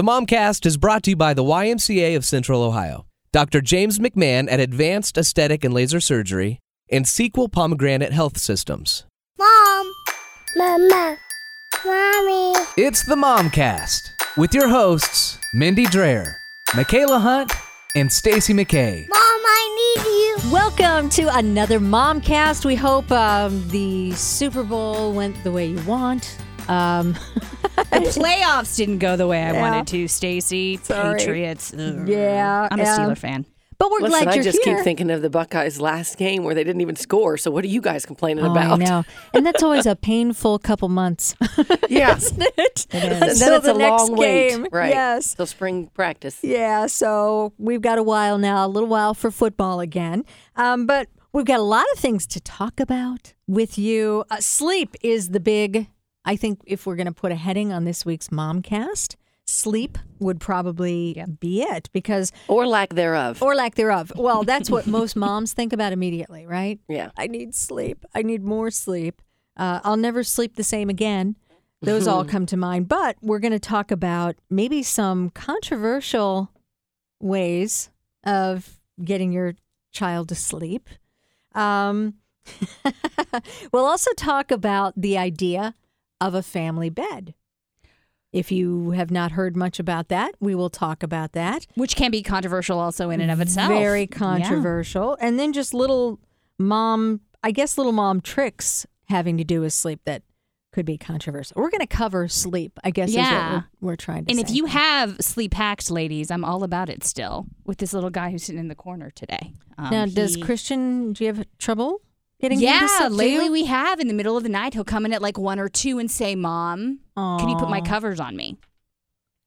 The Momcast is brought to you by the YMCA of Central Ohio, Dr. James McMahon at Advanced Aesthetic and Laser Surgery, and Sequel Pomegranate Health Systems. Mom. Mama. Mommy. It's the Momcast with your hosts, Mindy Dreher, Michaela Hunt, and Stacy McKay. Mom, I need you. Welcome to another Momcast. We hope um, the Super Bowl went the way you want. Um, The playoffs didn't go the way I Yeah. wanted to, Stacy. Patriots. ugh. Yeah, I'm a um, Steeler fan. but we're Listen, glad you're I just here. keep thinking of the Buckeyes' last game where they didn't even score. So what are you guys complaining Oh, about? I know, and that's always a painful couple months, Yeah. isn't it? And then Until it's the a next long wait. Right. Yes. Till spring practice. Yeah, so we've got a while now, a little while for football again. Um, but we've got a lot of things to talk about with you. Uh, sleep is the big, I think, if we're going to put a heading on this week's Momcast, sleep would probably be it because, Or lack thereof. or lack thereof. Well, that's what most moms think about immediately, right? yeah. I need sleep. I need more sleep. Uh, I'll never sleep the same again. Those all come to mind. But we're going to talk about maybe some controversial ways of getting your child to sleep. Um, we'll also talk about the idea of a family bed. If you have not heard much about that, we will talk about that. Which can be controversial also in and of itself. Very Yeah. controversial. And then just little mom, I guess little mom tricks having to do with sleep that could be controversial. We're going to cover sleep, I guess Yeah. is what we're, we're trying to And say. if you have sleep hacks, ladies, I'm all about it still with this little guy who's sitting in the corner today. Um, now, does Christian, do you have trouble getting him to Yeah, sleep? Lately you? we have. In the middle of the night, he'll come in at like one or two and say, Mom, can you put my covers on me?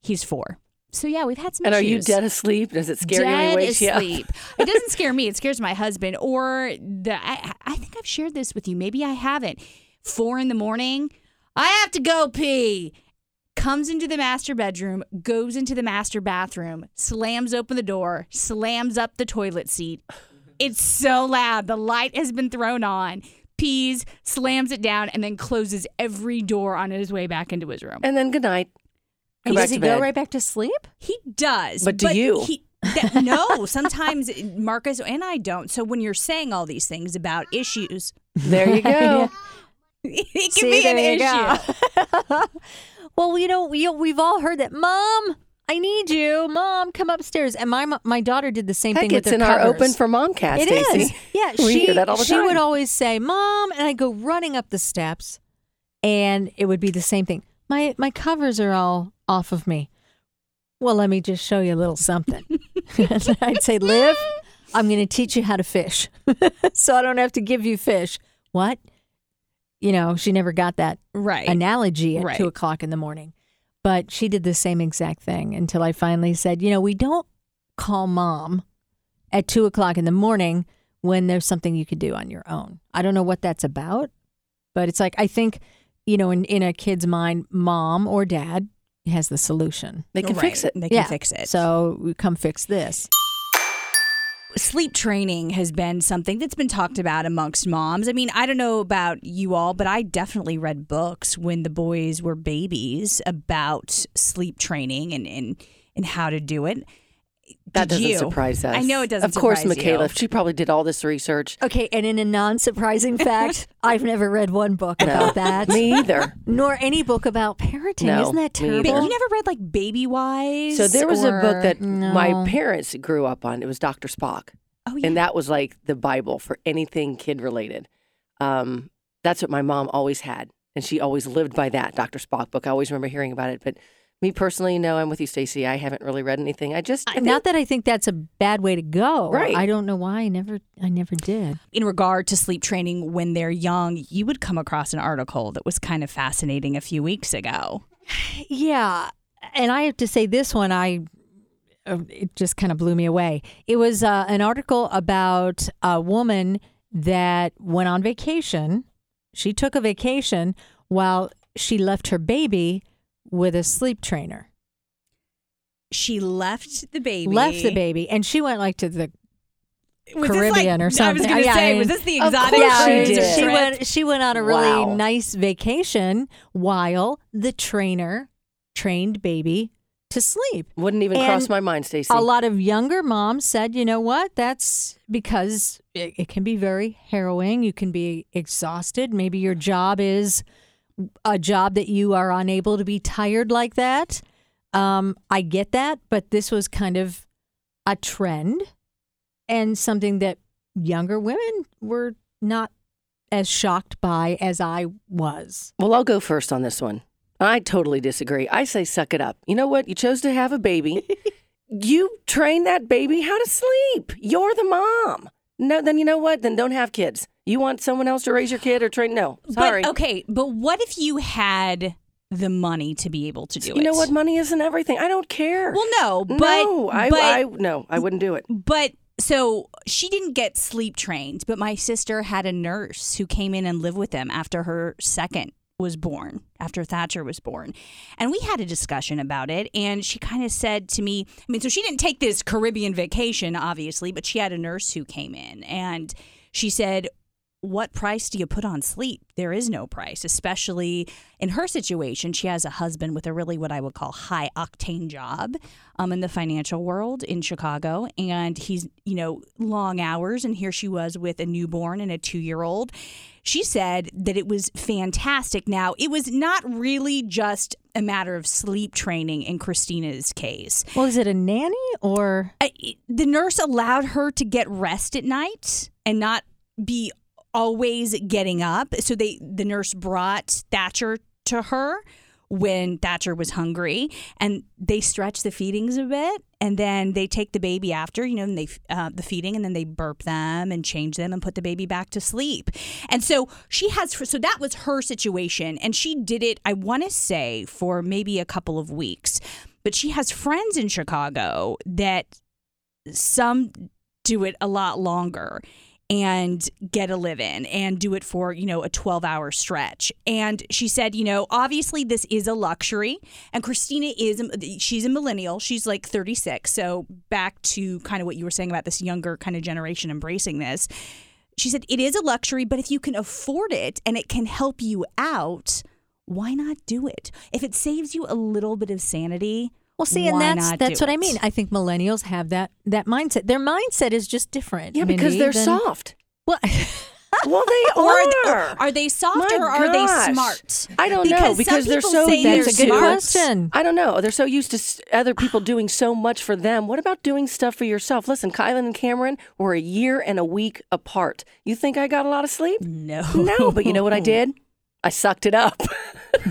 He's four. So yeah, we've had some And are you dead asleep? Does it scare you dead when he wakes you up? asleep. it doesn't scare me. It scares my husband. Or the I, I think I've shared this with you. Maybe I haven't. Four in the morning. I have to go pee. Comes into the master bedroom, goes into the master bathroom, slams open the door, slams up the toilet seat. It's so loud. The light has been thrown on. Pees, slams it down, and then closes every door on his way back into his room. And then good night. Go does he to go bed. right back to sleep? He does. But do you? He, that, no, sometimes Marcus and I don't. So when you're saying all these things about issues, There you go. it can See, be an issue. well, you know, we, we've all heard that. Mom, I need you. Mom, come upstairs. And my my daughter did the same Heck, thing with it's her in our open for Momcast, It Stacy. is. Yeah, we she hear that all the she time. would always say, "Mom," and I go running up the steps, and it would be the same thing. My my covers are all off of me. Well, let me just show you a little something. I'd say, "Liv, I'm going to teach you how to fish, so I don't have to give you fish." What? You know, she never got that Right. analogy at Right. two o'clock in the morning. But she did the same exact thing until I finally said, you know, we don't call mom at two o'clock in the morning when there's something you could do on your own. I don't know what that's about, but it's like, I think, you know, in, in a kid's mind, mom or dad has the solution. They can fix it. They can yeah. fix it. So we come fix this. Sleep training has been something that's been talked about amongst moms. I mean, I don't know about you all, but I definitely read books when the boys were babies about sleep training and and, and how to do it. That Did doesn't you? surprise us. I know it doesn't Of course, surprise Michaela. you. She probably did all this research. Okay. And in a non surprising fact, I've never read one book about that. Me either. Nor any book about parenting. No, Isn't that me terrible? But you never read like Baby Wise? So there was a book that No. my parents grew up on. It was Dr. Spock. Oh yeah. and that was like the bible for anything kid related um, that's what my mom always had and she always lived by that dr spock book i always remember hearing about it but me personally no i'm with you stacy i haven't really read anything i just I Not that I think that's a bad way to go. Right. I don't know why I never I never did. in regard to sleep training when they're young, you would come across an article that was kind of fascinating a few weeks ago. Yeah, and I have to say this one I uh, it just kind of blew me away. It was uh, an article about a woman that went on vacation. She took a vacation while she left her baby with a sleep trainer. She left the baby. Left the baby, and she went like to the Was Caribbean like- or something. I was going to Yeah, say, I mean- was this the Of exotic yeah, she did. she went. She went on a really Wow. nice vacation while the trainer trained baby to sleep. Wouldn't even cross my mind, Stacy. A lot of younger moms said, you know what? That's because it, it can be very harrowing. You can be exhausted. Maybe your job is a job that you are unable to be tired like that. Um, I get that, but this was kind of a trend and something that younger women were not as shocked by as I was. Well, I'll go first on this one. I totally disagree. I say suck it up. You know what? You chose to have a baby. you train that baby how to sleep. You're the mom. No, then you know what? Then don't have kids. You want someone else to raise your kid or train? No, sorry. But okay, but what if you had the money to be able to do it? you know what? Money isn't everything. I don't care. Well, no, but no, I, but, I no, I wouldn't do it. but so she didn't get sleep trained, but my sister had a nurse who came in and lived with them after her second was born, after Thatcher was born. And we had a discussion about it. And she kind of said to me, I mean, so she didn't take this Caribbean vacation, obviously, but she had a nurse who came in and she said, what price do you put on sleep? There is no price, especially in her situation. She has a husband with a really what I would call high octane job um, in the financial world in Chicago. And he's, you know, long hours. And here she was with a newborn and a two year old. She said that it was fantastic. Now, it was not really just a matter of sleep training in Christina's case. Well, is it a nanny or? I, the nurse allowed her to get rest at night and not be always getting up. So they the nurse brought Thatcher to her when Thatcher was hungry, and they stretch the feedings a bit, and then they take the baby after, you know, and they uh, the feeding, and then they burp them and change them and put the baby back to sleep. And so she has, so that was her situation, and she did it. I want to say for maybe a couple of weeks, but she has friends in Chicago that some do it a lot longer and get a live in and do it for, you know, a 12 hour stretch. And she said, you know, obviously this is a luxury. And Christina is, um, she's a millennial. She's like 36. So back to kind of what you were saying about this younger kind of generation embracing this. She said, it is a luxury, but if you can afford it and it can help you out, why not do it? If it saves you a little bit of sanity, Well, see, and why that's not that's do what I it? mean. I think millennials have that that mindset. Their mindset is just different. Yeah, because Mindy, they're than- soft. Well, Well, they or are are. they soft My or are they smart? I don't know Because because some they're people so say used that's a good to- question. I don't know. They're so used to s- other people doing so much for them. What about doing stuff for yourself? Listen, Kylan and Cameron were a year and a week apart. You think I got a lot of sleep? No. No, but you know what I did? I sucked it up.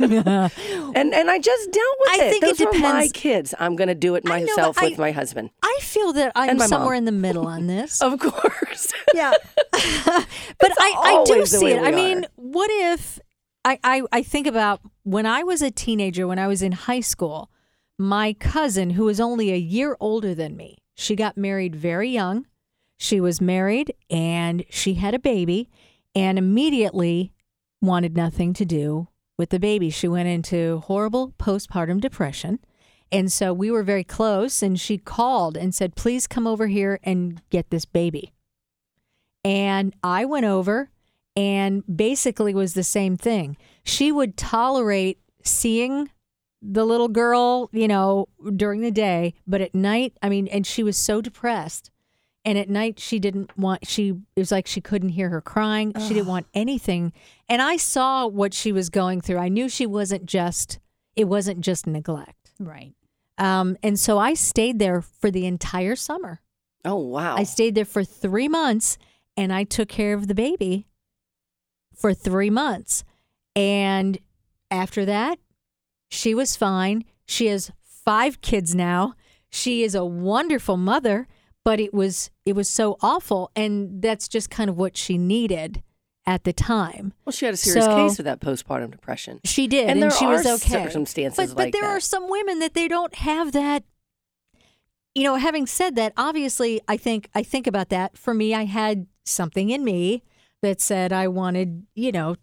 and and I just dealt with I it. think it Those were my kids. I'm going to do it I know, myself I- with my husband. I feel that I'm somewhere mom. in the middle on this. Of course. yeah, but I, I do see it. I mean, are. what if I, I I think about when I was a teenager, when I was in high school, my cousin who was only a year older than me, she got married very young. She was married and she had a baby, and immediately wanted nothing to do with the baby. She went into horrible postpartum depression. And so we were very close, and she called and said, Please come over here and get this baby. And I went over and basically was the same thing. She would tolerate seeing the little girl, you know, during the day, but at night, I mean, and she was so depressed. And at night, she didn't want, she, it was like she couldn't hear her crying. She didn't want anything. And I saw what she was going through. I knew she wasn't just, it wasn't just neglect. Right. Um, and so I stayed there for the entire summer. Oh wow. I stayed there for three months and I took care of the baby for three months. And after that, she was fine. She has five kids now. She is a wonderful mother, but it was it was so awful and that's just kind of what she needed at the time. well, she had a serious So- case of that postpartum depression. She did, And and, she was okay. circumstances but, but like there that. are some women that they don't have that. You know, having said that, obviously, I think I think about that. For me, I had something in me that said I wanted, you know,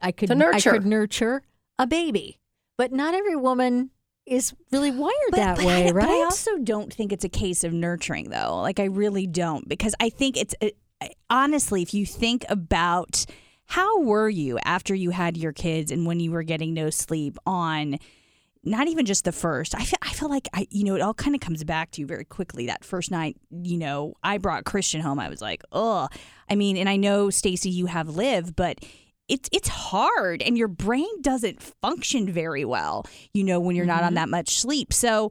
I could. I could nurture a baby, but not every woman is really wired that but way, I, right? But I also don't think it's a case of nurturing, though. Like, I really don't, because I think it's uh, honestly, if you think about how were you after you had your kids and when you were getting no sleep on not even just the first. I feel I feel like I you know it all kind of comes back to you very quickly. That first night, you know, I brought Christian home. I was like, oh, I mean, and I know Stacy, you have Liv, but it's it's hard, and your brain doesn't function very well. You know, when you're not on that much sleep, so.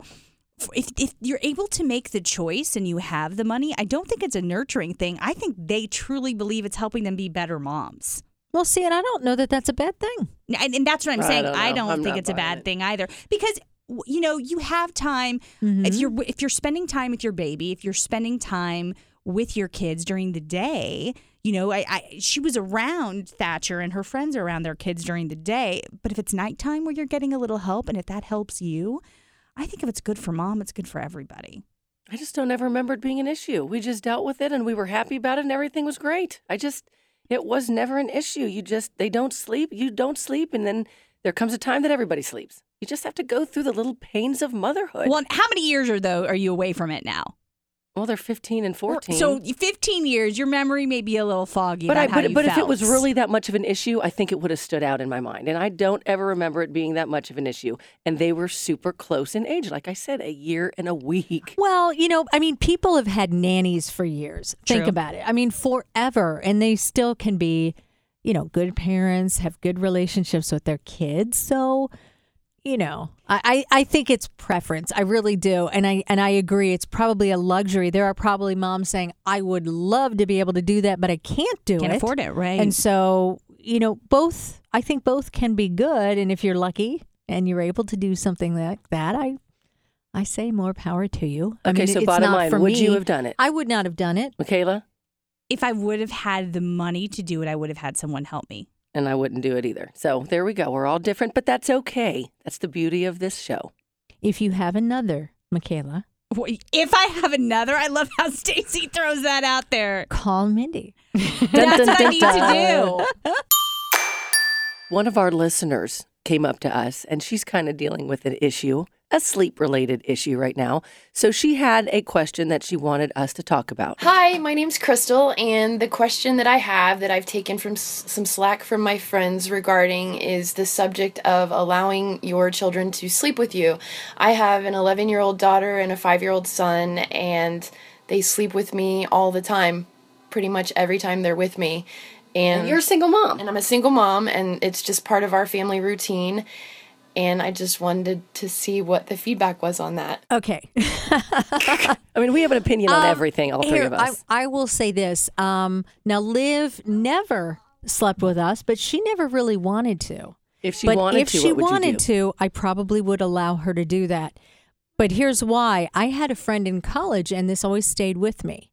If, if you're able to make the choice and you have the money, I don't think it's a nurturing thing. I think they truly believe it's helping them be better moms. Well, see, and I don't know that that's a bad thing. And, and that's what I'm I saying. don't I don't I'm think it's a bad it. thing either because you know you have time Mm-hmm. if you're if you're spending time with your baby, if you're spending time with your kids during the day. You know, I, I she was around Thatcher and her friends are around their kids during the day. But if it's nighttime where you're getting a little help, and if that helps you, I think if it's good for mom, it's good for everybody. I just don't ever remember it being an issue. We just dealt with it and we were happy about it and everything was great. I just, it was never an issue. You just, they don't sleep, you don't sleep, and then there comes a time that everybody sleeps. You just have to go through the little pains of motherhood. Well, how many years are though are you away from it now? Well, they're 15 and 14. So 15 years, your memory may be a little foggy. but I, about how but, you but if it was really that much of an issue, I think it would have stood out in my mind. And I don't ever remember it being that much of an issue. And they were super close in age. Like I said, a year and a week. Well, you know, I mean, people have had nannies for years. Think about it. I mean, forever. And they still can be, you know, good parents, have good relationships with their kids. So, you know, I, I, I think it's preference. I really do. And I and I agree. It's probably a luxury. There are probably moms saying, I would love to be able to do that, but I can't do Can't it. afford it, right? And so, you know, both I think both can be good. And if you're lucky and you're able to do something like that, I I say more power to you. I Okay, mean, so it's bottom not line, for would you have done it? I would not have done it. Michaela? if I would have had the money to do it, I would have had someone help me. And I wouldn't do it either. So there we go. We're all different, but that's okay. That's the beauty of this show. If you have another, Michaela, If I have another, I love how Stacy throws that out there. call Mindy. That's what I need to do. One of our listeners came up to us and she's kind of dealing with an issue, a sleep related issue right now. So she had a question that she wanted us to talk about. Hi, my name's Crystal, and the question that I have that I've taken from s- some slack from my friends regarding is the subject of allowing your children to sleep with you. I have an 11 year old daughter and a 5 year old son, and they sleep with me all the time, pretty much every time they're with me. And, And you're a single mom. and I'm a single mom, and it's just part of our family routine. And I just wanted to see what the feedback was on that. Okay. I mean, we have an opinion on Um, everything, all three Here, of us. I, I will say this. Um, now, Liv never slept with us, but she never really wanted to. if she but wanted if to, she what would wanted you do? to, I probably would allow her to do that. But here's why: I had a friend in college, and this always stayed with me.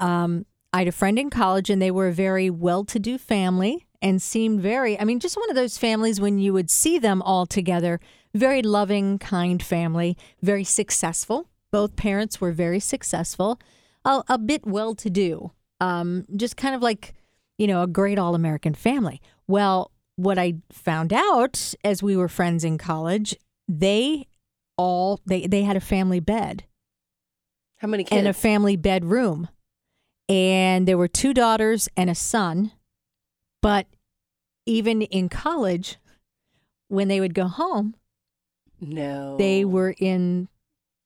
Um, I had a friend in college, and they were a very well-to-do family, and seemed very. I mean, just one of those families when you would see them all together. Very loving, kind family, very successful. Both parents were very successful, a, a bit well-to-do. Um, just kind of like you know, a great all American family. Well, what I found out as we were friends in college, they all they they had a family bed How many kids? and a family bedroom. And there were two daughters and a son. But even in college, when they would go home, no. they were in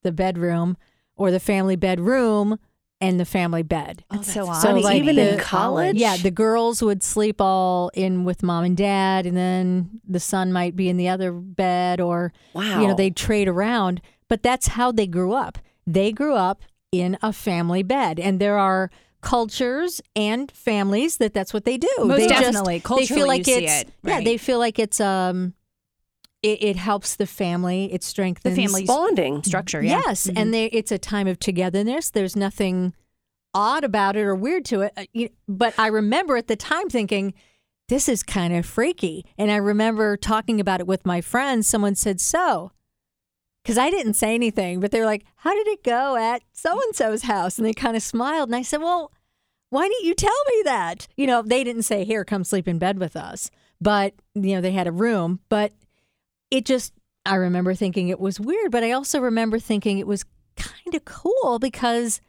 the bedroom or the family bedroom and the family bed. Oh, That's so that's odd. funny. like Even in college? Yeah, the girls would sleep all in with mom and dad, and then the son might be in the other bed, or Wow. you know they'd trade around. But that's how they grew up. They grew up in a family bed, and there are cultures and families that that's what they do. Most they definitely. they Culturally, feel like you see it's it, yeah. They feel like it's um, it, it helps the family. It strengthens the family's bonding. Structure, yeah. Yes, Mhm. and they, it's a time of togetherness. There's nothing odd about it or weird to it. Uh, But I remember at the time thinking, this is kind of freaky. And I remember talking about it with my friends. Someone said, So, because I didn't say anything, but they were like, How did it go at so and so's house? And they kind of smiled. And I said, Well, why didn't you tell me that? You know, they didn't say, Here, come sleep in bed with us. But, you know, they had a room. But it just, I remember thinking it was weird, but I also remember thinking it was kind of cool because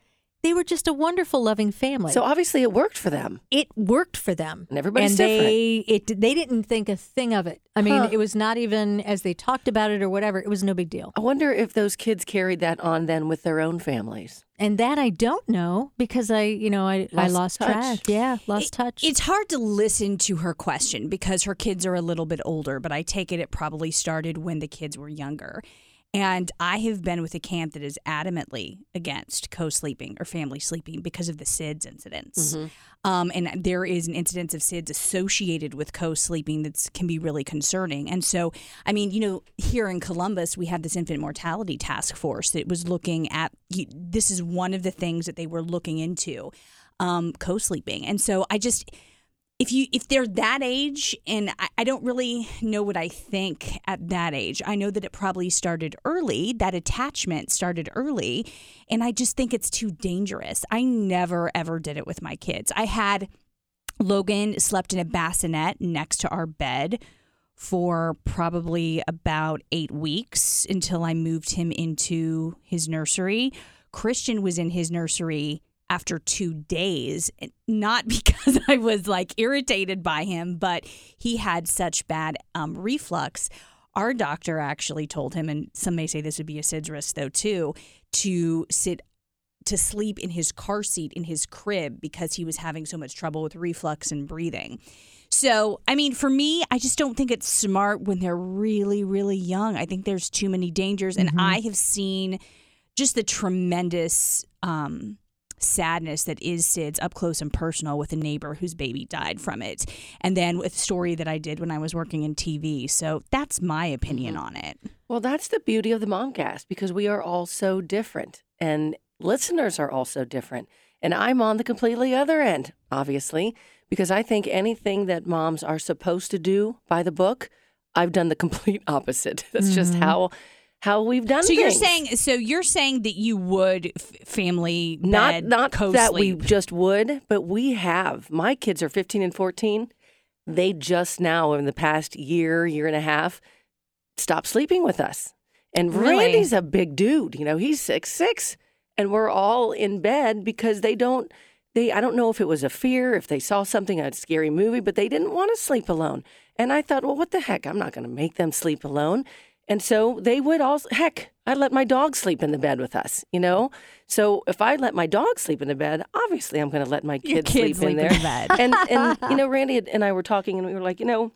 they were just a wonderful, loving family. So obviously it worked for them. it worked for them, And everybody's and they it they didn't think a thing of it. I mean, Huh. it was not even as they talked about it or whatever. It was no big deal. I wonder if those kids carried that on then with their own families. And that I don't know because I, you know, I I Lost lost touch. track. Yeah, lost It- touch. It's hard to listen to her question because her kids are a little bit older, but I take it it probably started when the kids were younger. And I have been with a camp that is adamantly against co sleeping or family sleeping because of the SIDS incidents. Um, and there is an incidence of SIDS associated with co sleeping that can be really concerning. And so, I mean, you know, here in Columbus, we have this infant mortality task force that was looking at this is one of the things that they were looking into um, co sleeping. And so I just, if you if they're that age and I, I don't really know what i think at that age. I know that it probably started early that attachment started early and i just think it's too dangerous. I never ever did it with my kids. I had logan slept in a bassinet next to our bed for probably about eight weeks until i moved him into his nursery. Christian was in his nursery after two days, not because I was like irritated by him, but he had such bad um, reflux. Our doctor actually told him, and some may say this would be a SIDS risk though too, to sit to sleep in his car seat in his crib because he was having so much trouble with reflux and breathing. So, I mean, for me, I just don't think it's smart when they're really, really young. I think there's too many dangers, and I have seen just the tremendous um, sadness that is SIDS up close and personal with a neighbor whose baby died from it. And then with a story that I did when I was working in TV. So that's my opinion mm-hmm. on it. Well, that's the beauty of the Momcast because we are all so different and listeners are also different. And I'm on the completely other end, obviously, because I think anything that moms are supposed to do by the book, I've done the complete opposite. That's just mm-hmm. how how we've done So you're saying so you're saying that you would f- family not bed, not that we co-sleep. just would, but we have. My kids are 15 and 14. They just now in the past year, year and a half, stopped sleeping with us. And Really? Randy's a big dude. You know, he's six six, and we're all in bed because they don't. They I don't know if it was a fear, if they saw something a scary movie, but they didn't want to sleep alone. And I thought, well, what the heck? I'm not going to make them sleep alone. And so they would all, heck, I let my dog sleep in the bed with us, you know? So if I let my dog sleep in the bed, obviously I'm going to let my kids, kids sleep, in sleep there. in the bed. and, and, you know, Randy and I were talking and we were like, you know,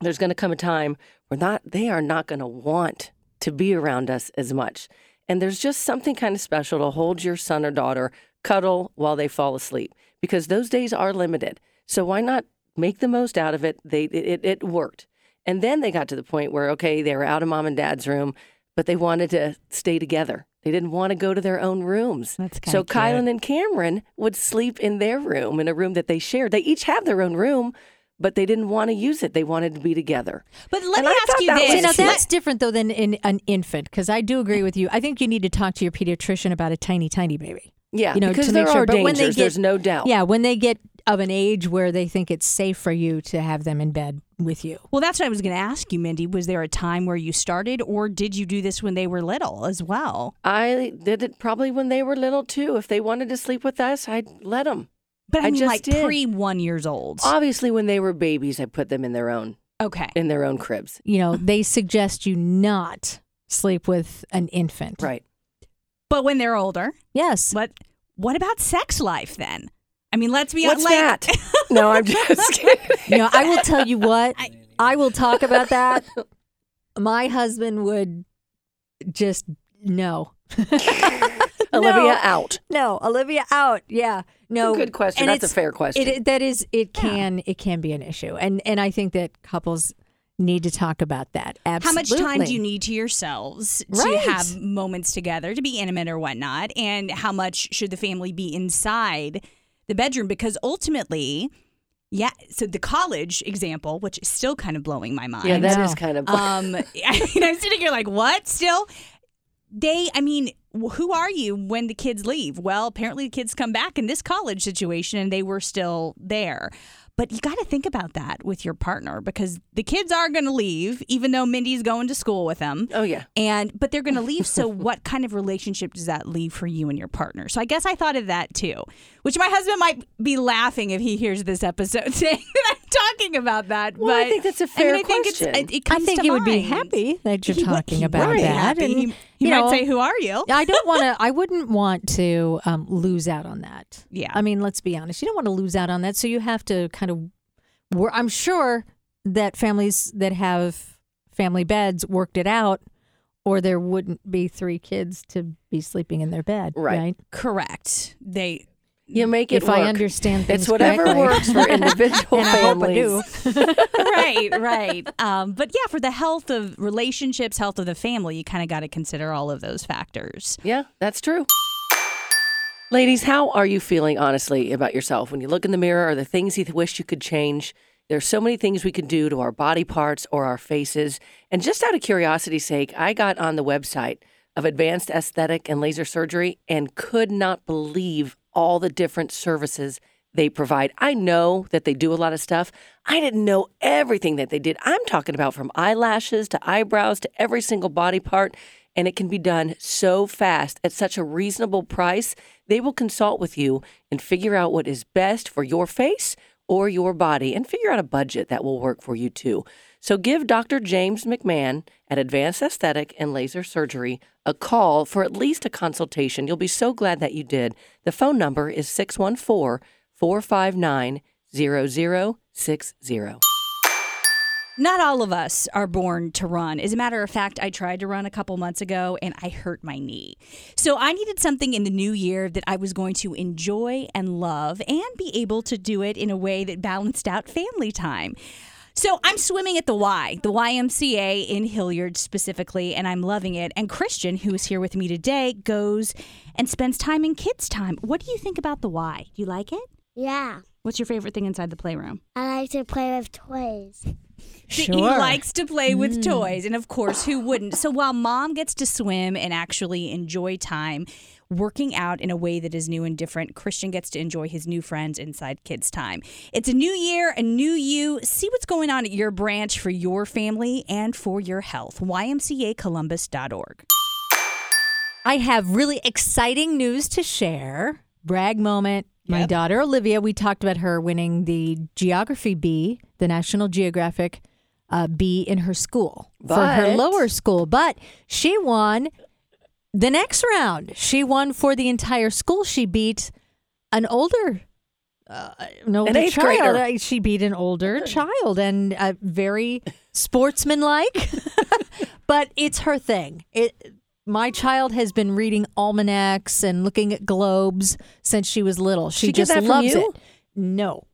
there's going to come a time where not, they are not going to want to be around us as much. And there's just something kind of special to hold your son or daughter, cuddle while they fall asleep, because those days are limited. So why not make the most out of it? They, it, it worked. And then they got to the point where, okay, they were out of mom and dad's room, but they wanted to stay together. They didn't want to go to their own rooms. That's so cute. Kylan and Cameron would sleep in their room, in a room that they shared. They each have their own room, but they didn't want to use it. They wanted to be together. But let And me I ask you this. was See, now that's different though than in an infant because I do agree with you. I think you need to talk to your pediatrician about a tiny, tiny baby. Yeah, You know, because to there make sure. are But when they get- there's no doubt. Yeah, when they get of an age where they think it's safe for you to have them in bed with you. Well, that's what I was going to ask you, Mindy. Was there a time where you started, or did you do this when they were little as well? I did it probably when they were little too. If they wanted to sleep with us, I'd let them. But I, I mean, just like did. pre one years old. Obviously, when they were babies, I put them in their own okay. in their own cribs. You know, they suggest you not sleep with an infant. Right. But when they're older, Yes. But what about sex life then? I mean, let's be What's like, that? no, I'm just kidding. You know, I will tell you what. I will talk about that. My husband would just no. Olivia out. No, Olivia out. Yeah. No. a good question. And That's a fair question. It, that is it can it can be an issue. And and I think that couples need to talk about that. Absolutely. How much time do you need to yourselves to have moments together to be intimate or whatnot? And how much should the family be inside the bedroom? Because ultimately, yeah, so the college example, which is still kind of blowing my mind. Yeah, that is kind of. um, I mean, I'm sitting here like, what? Still, they. I mean, who are you when the kids leave? Well, apparently the kids come back in this college situation, and they were still there. But you got to think about that with your partner because the kids are going to leave, even though Mindy's going to school with them. Oh yeah. And but they're going to leave. So what kind of relationship does that leave for you and your partner? So I guess I thought of that too, which my husband might be laughing if he hears this episode saying that I'm talking about that. Well, I think that's a fair I mean, I think it's, question. it, it I comes think to he would be happy that you're He talking he about that. happy. And, he you might know, say, "Who are you?" I don't want to. I wouldn't want to um, lose out on that. Yeah. I mean, let's be honest. You don't want to lose out on that, so you have to kind of. wor- I'm sure that families that have family beds worked it out, or there wouldn't be three kids to be sleeping in their bed. Right. Right. Correct. They You make it if work. I understand things It's whatever correctly. works for individual And I hope I families. do. right, right. Um, but yeah, for the health of relationships, health of the family, you kind of got to consider all of those factors. Yeah, that's true. Ladies, how are you feeling honestly about yourself when you look in the mirror? Are the things you wish you could change? There's so many things we could do to our body parts or our faces. And just out of curiosity's sake, I got on the website of Advanced Aesthetic and Laser Surgery and could not believe all the different services they provide. I know that they do a lot of stuff. I didn't know everything that they did. I'm talking about from eyelashes to eyebrows to every single body part and it can be done so fast at such a reasonable price. They will consult with you and figure out what is best for your face or your body and figure out a budget that will work for you too. So give Dr. James McMahon at Advanced Aesthetic and Laser Surgery a call for at least a consultation. You'll be so glad that you did. The phone number is 614 459 0060. Not all of us are born to run. As a matter of fact, I tried to run a couple months ago and I hurt my knee. So I needed something in the new year that I was going to enjoy and love and be able to do it in a way that balanced out family time. So I'm swimming at the Y, the YMCA in Hilliard specifically, and I'm loving it. And Christian, who is here with me today, goes and spends time in kids' time. What do you think about the Y? Do you like it? Yeah. What's your favorite thing inside the playroom? I like to play with toys. Sure. He likes to play with mm. toys. And of course, who wouldn't? So while mom gets to swim and actually enjoy time working out in a way that is new and different, Christian gets to enjoy his new friends inside kids' time. It's a new year, a new you. See what's going on at your branch for your family and for your health. YMCAColumbus.org. I have really exciting news to share. Brag moment. My Yep. daughter Olivia, we talked about her winning the Geography Bee, the National Geographic uh, Bee in her school for her lower school. But she won the next round. She won for the entire school. She beat an older. Uh, an older child. grader. Uh, She beat an older child and uh, very sportsmanlike. but it's her thing. It my child has been reading almanacs and looking at globes since she was little. She, She just loves it. No.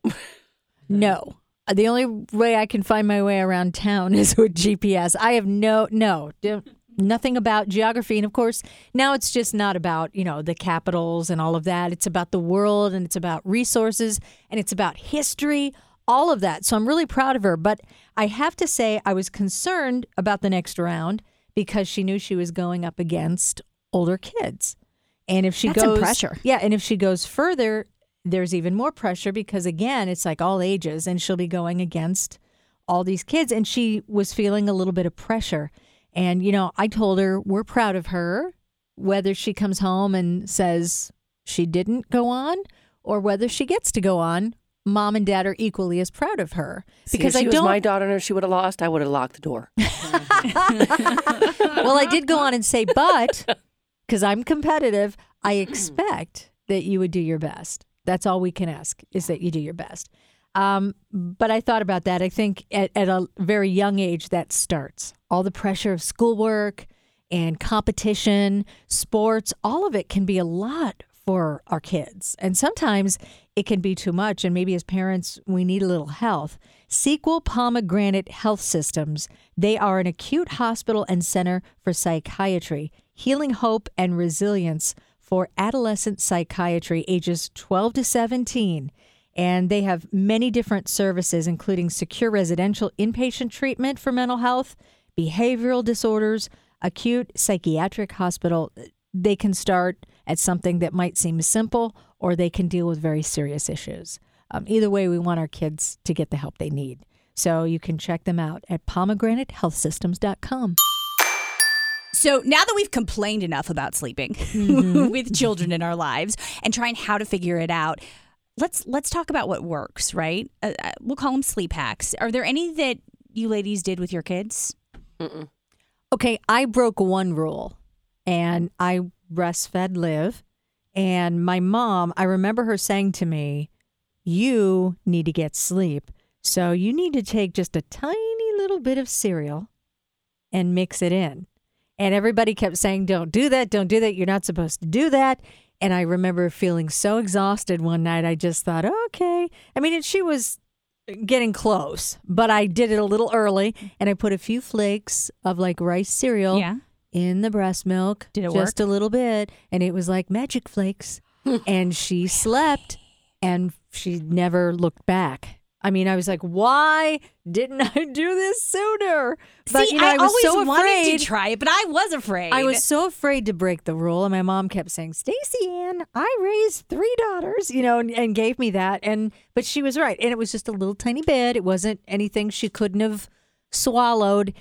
No. The only way I can find my way around town is with GPS. I have no no don't- nothing about geography and of course now it's just not about, you know, the capitals and all of that. It's about the world and it's about resources and it's about history, all of that. So I'm really proud of her, but I have to say I was concerned about the next round because she knew she was going up against older kids. And if she That's goes pressure. Yeah, and if she goes further, there's even more pressure because again, it's like all ages and she'll be going against all these kids and she was feeling a little bit of pressure. And you know, I told her we're proud of her whether she comes home and says she didn't go on or whether she gets to go on. Mom and dad are equally as proud of her See, because if she I don't my daughter and if she would have lost, I would have locked the door. well, I did go on and say, but because I'm competitive, I expect that you would do your best. That's all we can ask is that you do your best. Um, but I thought about that. I think at, at a very young age, that starts all the pressure of schoolwork and competition, sports, all of it can be a lot for our kids. And sometimes it can be too much. And maybe as parents, we need a little health. Sequel Pomegranate Health Systems, they are an acute hospital and center for psychiatry, healing hope and resilience for adolescent psychiatry ages 12 to 17. And they have many different services, including secure residential inpatient treatment for mental health, behavioral disorders, acute psychiatric hospital. They can start at something that might seem simple, or they can deal with very serious issues. Um, either way, we want our kids to get the help they need. So you can check them out at pomegranatehealthsystems.com. So now that we've complained enough about sleeping Mm-hmm. with children in our lives and trying how to figure it out, let's let's talk about what works. Right? Uh, uh, we'll call them sleep hacks. Are there any that you ladies did with your kids? Okay, I broke one rule and I breastfed Liv, And my mom, I remember her saying to me, You need to get sleep. So you need to take just a tiny little bit of cereal and mix it in. And everybody kept saying, Don't do that. Don't do that. You're not supposed to do that. And I remember feeling so exhausted one night. I just thought, Okay. I mean, and she was getting close, but I did it a little early and I put a few flakes of like rice cereal Yeah. in the breast milk. Did it just a little bit, and it was like magic flakes. and she slept, and she never looked back. I mean, I was like, why didn't I do this sooner? But See, you know, I, I, was always so wanted afraid. to try it, but I was afraid. I was so afraid to break the rule, and my mom kept saying, "Stacy Ann, I raised three daughters," you know, and, and gave me that. And but she was right, and it was just a little tiny bit. It wasn't anything she couldn't have swallowed.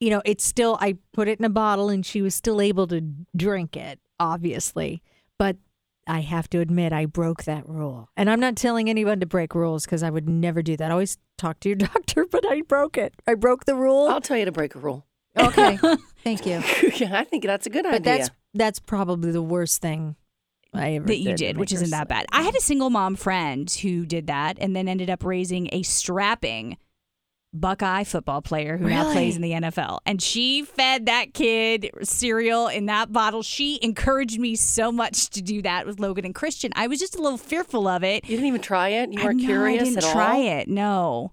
You know, it's still. I put it in a bottle, and she was still able to drink it, obviously. But I have to admit, I broke that rule, and I'm not telling anyone to break rules because I would never do that. I Always talk to your doctor, but I broke it. I broke the rule. I'll tell you to break a rule. Okay, thank you. yeah, I think that's a good But idea. that's that's probably the worst thing I ever that you did, which isn't that bad. I had a single mom friend who did that and then ended up raising a strapping Buckeye football player who now plays in the NFL. And she fed that kid cereal in that bottle. She encouraged me so much to do that with Logan and Christian. I was just a little fearful of it. you didn't even try it. You weren't know, curious I didn't at try all. it. No.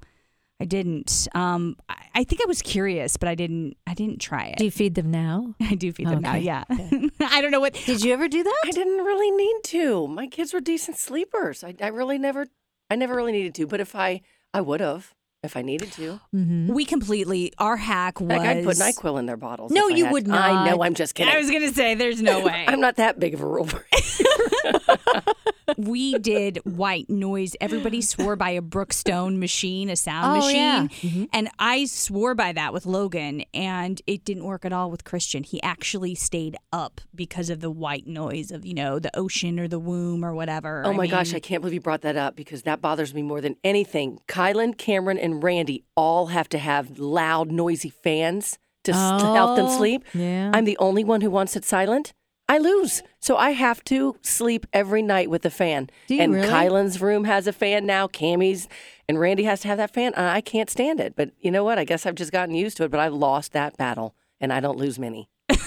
I didn't. Um, I, I think I was curious, but I didn't. I didn't try it. Do you feed them now? I do feed them now. Okay, Yeah. I don't know what. Did you ever do that? I didn't really need to. My kids were decent sleepers. I, I really never, I never really needed to. But if I, I would have if I needed to. Mm-hmm. We completely. Our hack was. Heck, I'd put Nyquil in their bottles. No, you would to. I know. I'm just kidding. I was gonna say, there's no way. I'm not that big of a rule breaker. we did white noise. Everybody swore by a Brookstone machine, a sound Oh, machine. yeah. Mhm. And I swore by that with Logan, and it didn't work at all with Christian. He actually stayed up because of the white noise of, you know, the ocean or the womb or whatever. Oh I my gosh, I can't believe you brought that up because that bothers me more than anything. Kylan, Cameron, and Randy all have to have loud, noisy fans to, to help them Oh, sleep. yeah. I'm the only one who wants it silent. I lose. So I have to sleep every night with a fan. And really? Kylan's room has a fan now. Cammy's and Randy has to have that fan. I I can't stand it. But you know what? I guess I've just gotten used to it. But I've lost that battle and I don't lose many.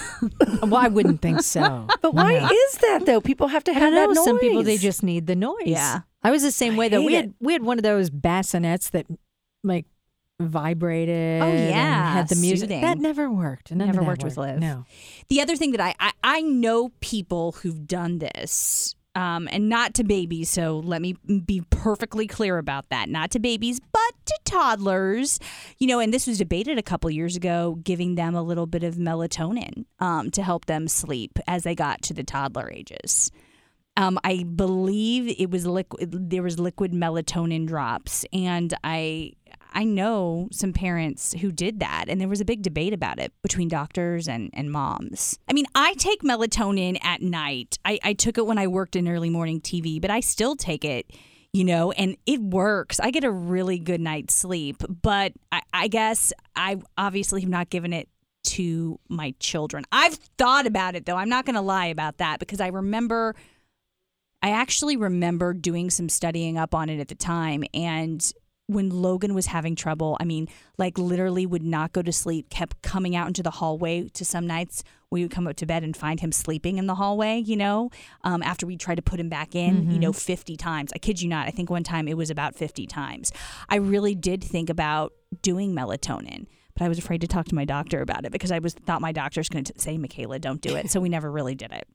well, I wouldn't think so. But why No. is that though? People have to have don't know. that noise. Some people they just need the noise. Yeah. I was the same I way though. We hate had we had one of those bassinets that like vibrated. Oh, and yeah, had the music. soothing. That never worked. None Never that worked with Liv. No. The other thing that I, I I know people who've done this, um, and not to babies. So let me be perfectly clear about that. Not to babies, but to toddlers. You know, and this was debated a couple years ago, giving them a little bit of melatonin um, to help them sleep as they got to the toddler ages. Um, I believe it was liquid. There was liquid melatonin drops, and I I know some parents who did that, and there was a big debate about it between doctors and and moms. I mean, I take melatonin at night. I, I took it when I worked in early morning TV, but I still take it. You know, and it works. I get a really good night's sleep, but I, I guess I obviously have not given it to my children. I've thought about it though. I'm not going to lie about that because I remember I actually remember doing some studying up on it at the time. And when Logan was having trouble, I mean, like literally would not go to sleep, kept coming out into the hallway to some nights. We would come up to bed and find him sleeping in the hallway, you know, um, after we tried to put him back in, you know, 50 times. I kid you not. I think one time it was about 50 times. I really did think about doing melatonin. But I was afraid to talk to my doctor about it because I was thought my doctor's going to say, "Michaela, don't do it." So we never really did it.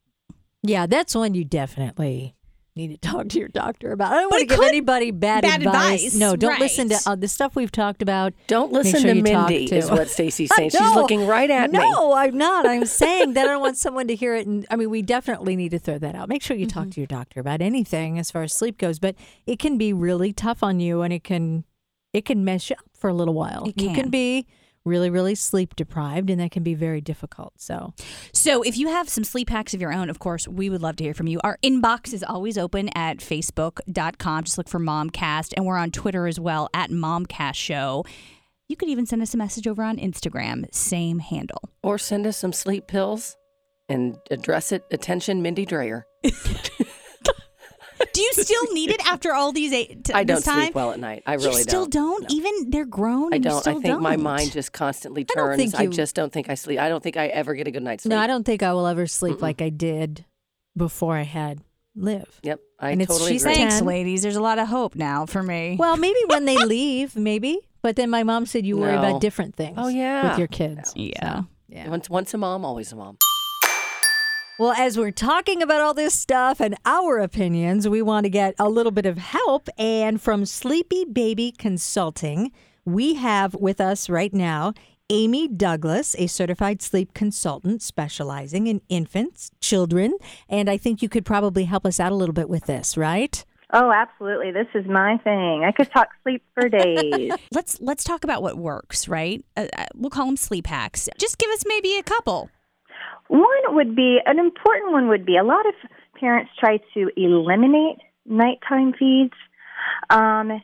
Yeah, that's one you definitely need to talk to your doctor about. I don't But want to give anybody bad, bad advice, No, don't listen to right. uh, the stuff we've talked about. Don't listen sure to Mindy, to- is what Stacy's saying. She's looking right at me. No, I'm not. I'm saying that I don't want someone to hear it. And I mean, we definitely need to throw that out. Make sure you Mm-hmm. talk to your doctor about anything as far as sleep goes. But it can be really tough on you, and it can it can mess you up for a little while. It You can. can be really, really sleep deprived, and that can be very difficult. So So, if you have some sleep hacks of your own, of course, we would love to hear from you. Our inbox is always open at facebook.com. Just look for Momcast. And we're on Twitter as well at Momcast Show. You could even send us a message over on Instagram, same handle. Or send us some sleep pills and address it. Attention, Mindy Dreyer. Do you still need it after all these eight? T- I don't this time? sleep well at night. I you really still don't. don't. Even they're grown. I don't. I still think my don't. mind just constantly I don't turns. think I you- just don't think I sleep. I don't think I ever get a good night's sleep. no, I don't think I will ever sleep like I did before I had Liv. Yep, I And it's- totally she's agree. Thanks, 10. ladies. There's a lot of hope now for me. Well, maybe when they leave, maybe. But then my mom said you worry No. about different things. Oh, yeah. with your kids. Yeah. So, yeah. Once, once a mom, always a mom. Well, as we're talking about all this stuff and our opinions, we want to get a little bit of help. And from Sleepy Baby Consulting, we have with us right now Amy Douglas, a certified sleep consultant specializing in infants, children. And I think you could probably help us out a little bit with this, right? Oh, absolutely. This is my thing. I could talk sleep for days. let's let's talk about what works, right? Uh, uh, we'll call them sleep hacks. Just give us maybe a couple. One would be an important one would be a lot of parents try to eliminate nighttime feeds. Um,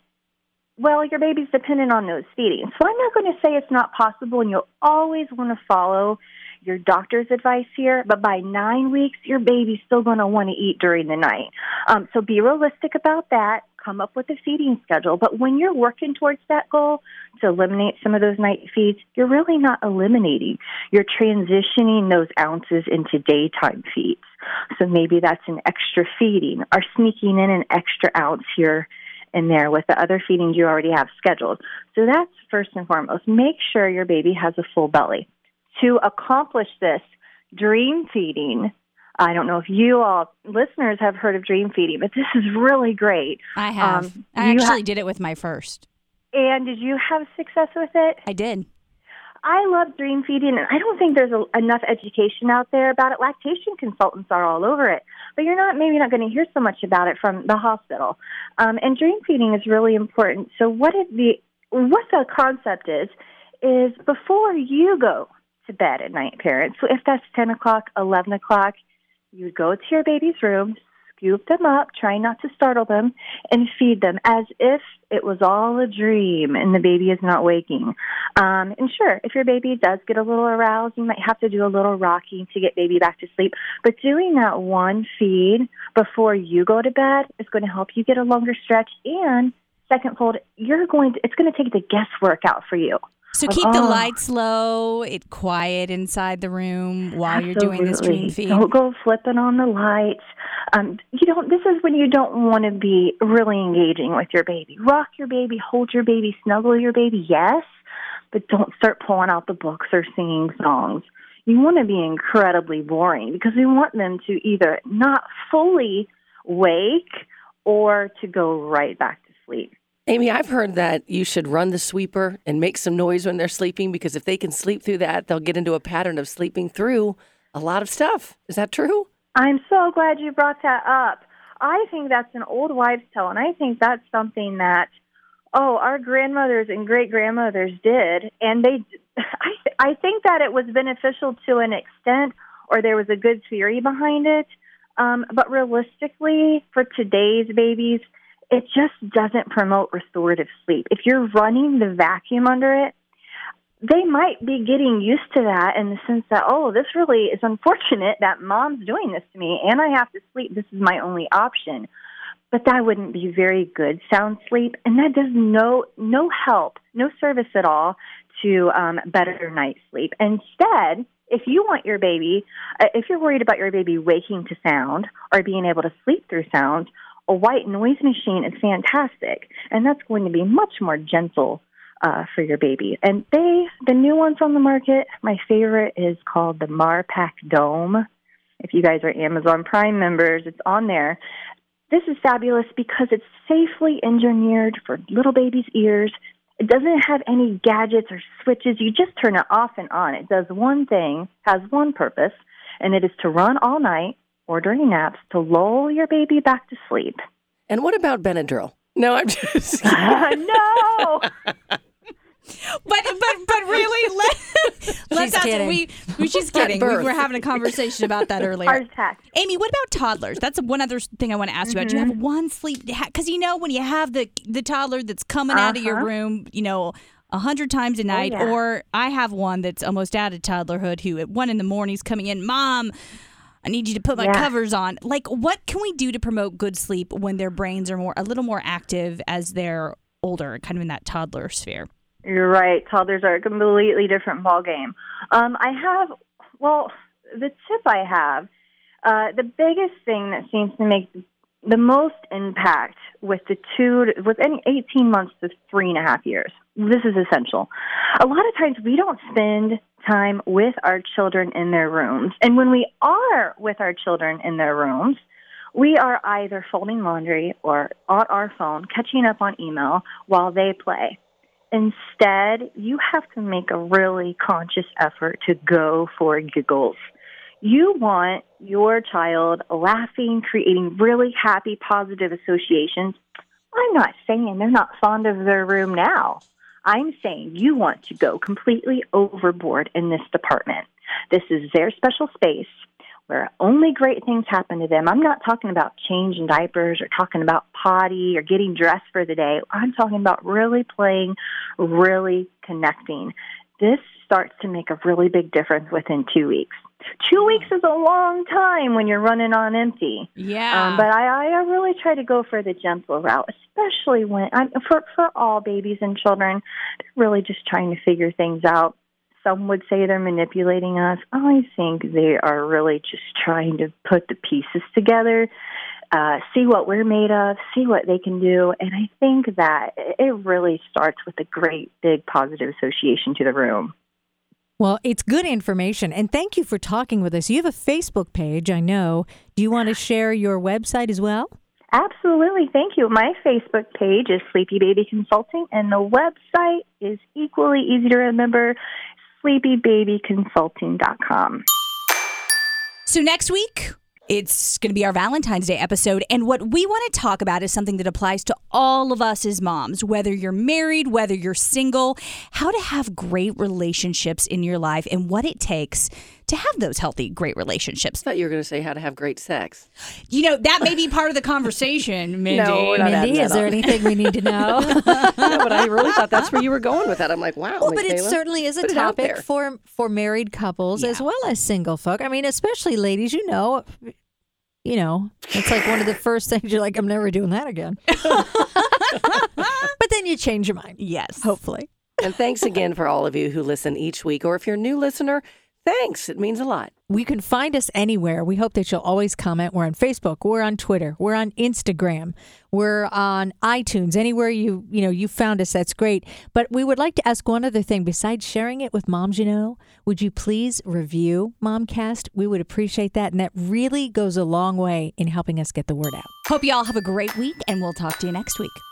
well, your baby's dependent on those feedings. So I'm not going to say it's not possible, and you'll always want to follow your doctor's advice here. But by nine weeks, your baby's still going to want to eat during the night. Um, so be realistic about that. Come up with a feeding schedule. But when you're working towards that goal to eliminate some of those night feeds, you're really not eliminating. You're transitioning those ounces into daytime feeds. So maybe that's an extra feeding or sneaking in an extra ounce here in there with the other feedings you already have scheduled. So that's first and foremost. Make sure your baby has a full belly. To accomplish this, dream feeding. I don't know if you all listeners have heard of dream feeding, but this is really great. I have. Um, I actually ha- did it with my first. And did you have success with it? I did. I love dream feeding, and I don't think there's a, enough education out there about it. Lactation consultants are all over it, but you're not maybe not going to hear so much about it from the hospital. Um, and dream feeding is really important. So what the what the concept is is before you go to bed at night, parents. So if that's ten o'clock, eleven o'clock, you go to your baby's room, scoop them up, try not to startle them, and feed them as if it was all a dream and the baby is not waking. Um, and sure, if your baby does get a little aroused, you might have to do a little rocking to get baby back to sleep. But doing that one feed before you go to bed is going to help you get a longer stretch. And second fold, you're going to, it's going to take the guesswork out for you. So keep the oh. lights low, it quiet inside the room while you're doing this dream Absolutely. feed. Don't go flipping on the lights. Um, you don't. This is when you don't want to be really engaging with your baby. Rock your baby, hold your baby, snuggle your baby. Yes, but don't start pulling out the books or singing songs. You want to be incredibly boring because we want them to either not fully wake or to go right back to sleep. Amy, I've heard that you should run the sweeper and make some noise when they're sleeping because if they can sleep through that, they'll get into a pattern of sleeping through a lot of stuff. Is that true? I'm so glad you brought that up. I think that's an old wives' tale, and I think that's something that, oh, our grandmothers and great grandmothers did, and they. I I think that it was beneficial to an extent, or there was a good theory behind it. Um, but realistically, for today's babies, it just doesn't promote restorative sleep. If you're running the vacuum under it, they might be getting used to that in the sense that, oh, this really is unfortunate that mom's doing this to me and I have to sleep. This is my only option. But that wouldn't be very good sound sleep, and that does no no help, no service at all to um, better night sleep. Instead, if you want your baby, uh, if you're worried about your baby waking to sound or being able to sleep through sound, a white noise machine is fantastic, and that's going to be much more gentle uh, for your baby. And they, the new ones on the market, my favorite is called the Marpac Dome. If you guys are Amazon Prime members, it's on there. this is fabulous because it's safely engineered for little babies' ears. It doesn't have any gadgets or switches. You just turn it off and on. It does one thing, has one purpose, and it is to run all night or during naps to lull your baby back to sleep. And what about Benadryl? No, I'm just. no! But but but really, let, let's She's ask kidding. we we she's kidding. We were having a conversation about that earlier. Heart attack. Amy, what about toddlers? That's one other thing I want to ask you about. Do you have one sleep? Because you know when you have the the toddler that's coming out of your Uh-huh. room, you know. A hundred times a night, yeah. or I have one that's almost out of toddlerhood who at one in the morning is coming in, Mom, I need you to put my Yeah. covers on. Like, what can we do to promote good sleep when their brains are more a little more active as they're older, kind of in that toddler sphere? You're right. Toddlers are a completely different ballgame. Um, I have, well, the tip I have, uh, the biggest thing that seems to make the most impact with the two, with any 18 months to three and a half years. This is essential. A lot of times we don't spend time with our children in their rooms. And when we are with our children in their rooms, we are either folding laundry or on our phone, catching up on email while they play. Instead, you have to make a really conscious effort to go for giggles. You want your child laughing, creating really happy, positive associations. I'm not saying they're not fond of their room now. I'm saying you want to go completely overboard in this department. This is their special space where only great things happen to them. I'm not talking about changing diapers or talking about potty or getting dressed for the day. I'm talking about really playing, really connecting. This starts to make a really big difference within two weeks. Two weeks is a long time when you're running on empty. Yeah. Um, but I, I really try to go for the gentle route, especially when I'm for for all babies and children. They're really just trying to figure things out. Some would say they're manipulating us. I think they are really just trying to put the pieces together, uh, see what we're made of, see what they can do, and I think that it really starts with a great big positive association to the room. Well, it's good information. And thank you for talking with us. You have a Facebook page, I know. Do you want to share your website as well? Absolutely. Thank you. My Facebook page is Sleepy Baby Consulting, and the website is equally easy to remember sleepybabyconsulting.com. So next week, it's going to be our Valentine's Day episode. And what we want to talk about is something that applies to all of us as moms, whether you're married, whether you're single, how to have great relationships in your life and what it takes to have those healthy, great relationships. I thought you were going to say how to have great sex. You know, that may be part of the conversation, Mindy. No, Mindy, is there on. anything we need to know? no, but I really thought that's where you were going with that. I'm like, wow. Well, but it certainly is a topic for for married couples as well as single folk. I mean, especially ladies, you know, you know, it's like one of the first things you're like, I'm never doing that again. but then you change your mind. Yes. Hopefully. And thanks again for all of you who listen each week. Or if you're a new listener, thanks. It means a lot. We can find us anywhere. We hope that you'll always comment. We're on Facebook, we're on Twitter, we're on Instagram, we're on iTunes. Anywhere you you know you found us, that's great. But we would like to ask one other thing. Besides sharing it with moms, you know, would you please review Momcast? We would appreciate that, and that really goes a long way in helping us get the word out. Hope you all have a great week, and we'll talk to you next week.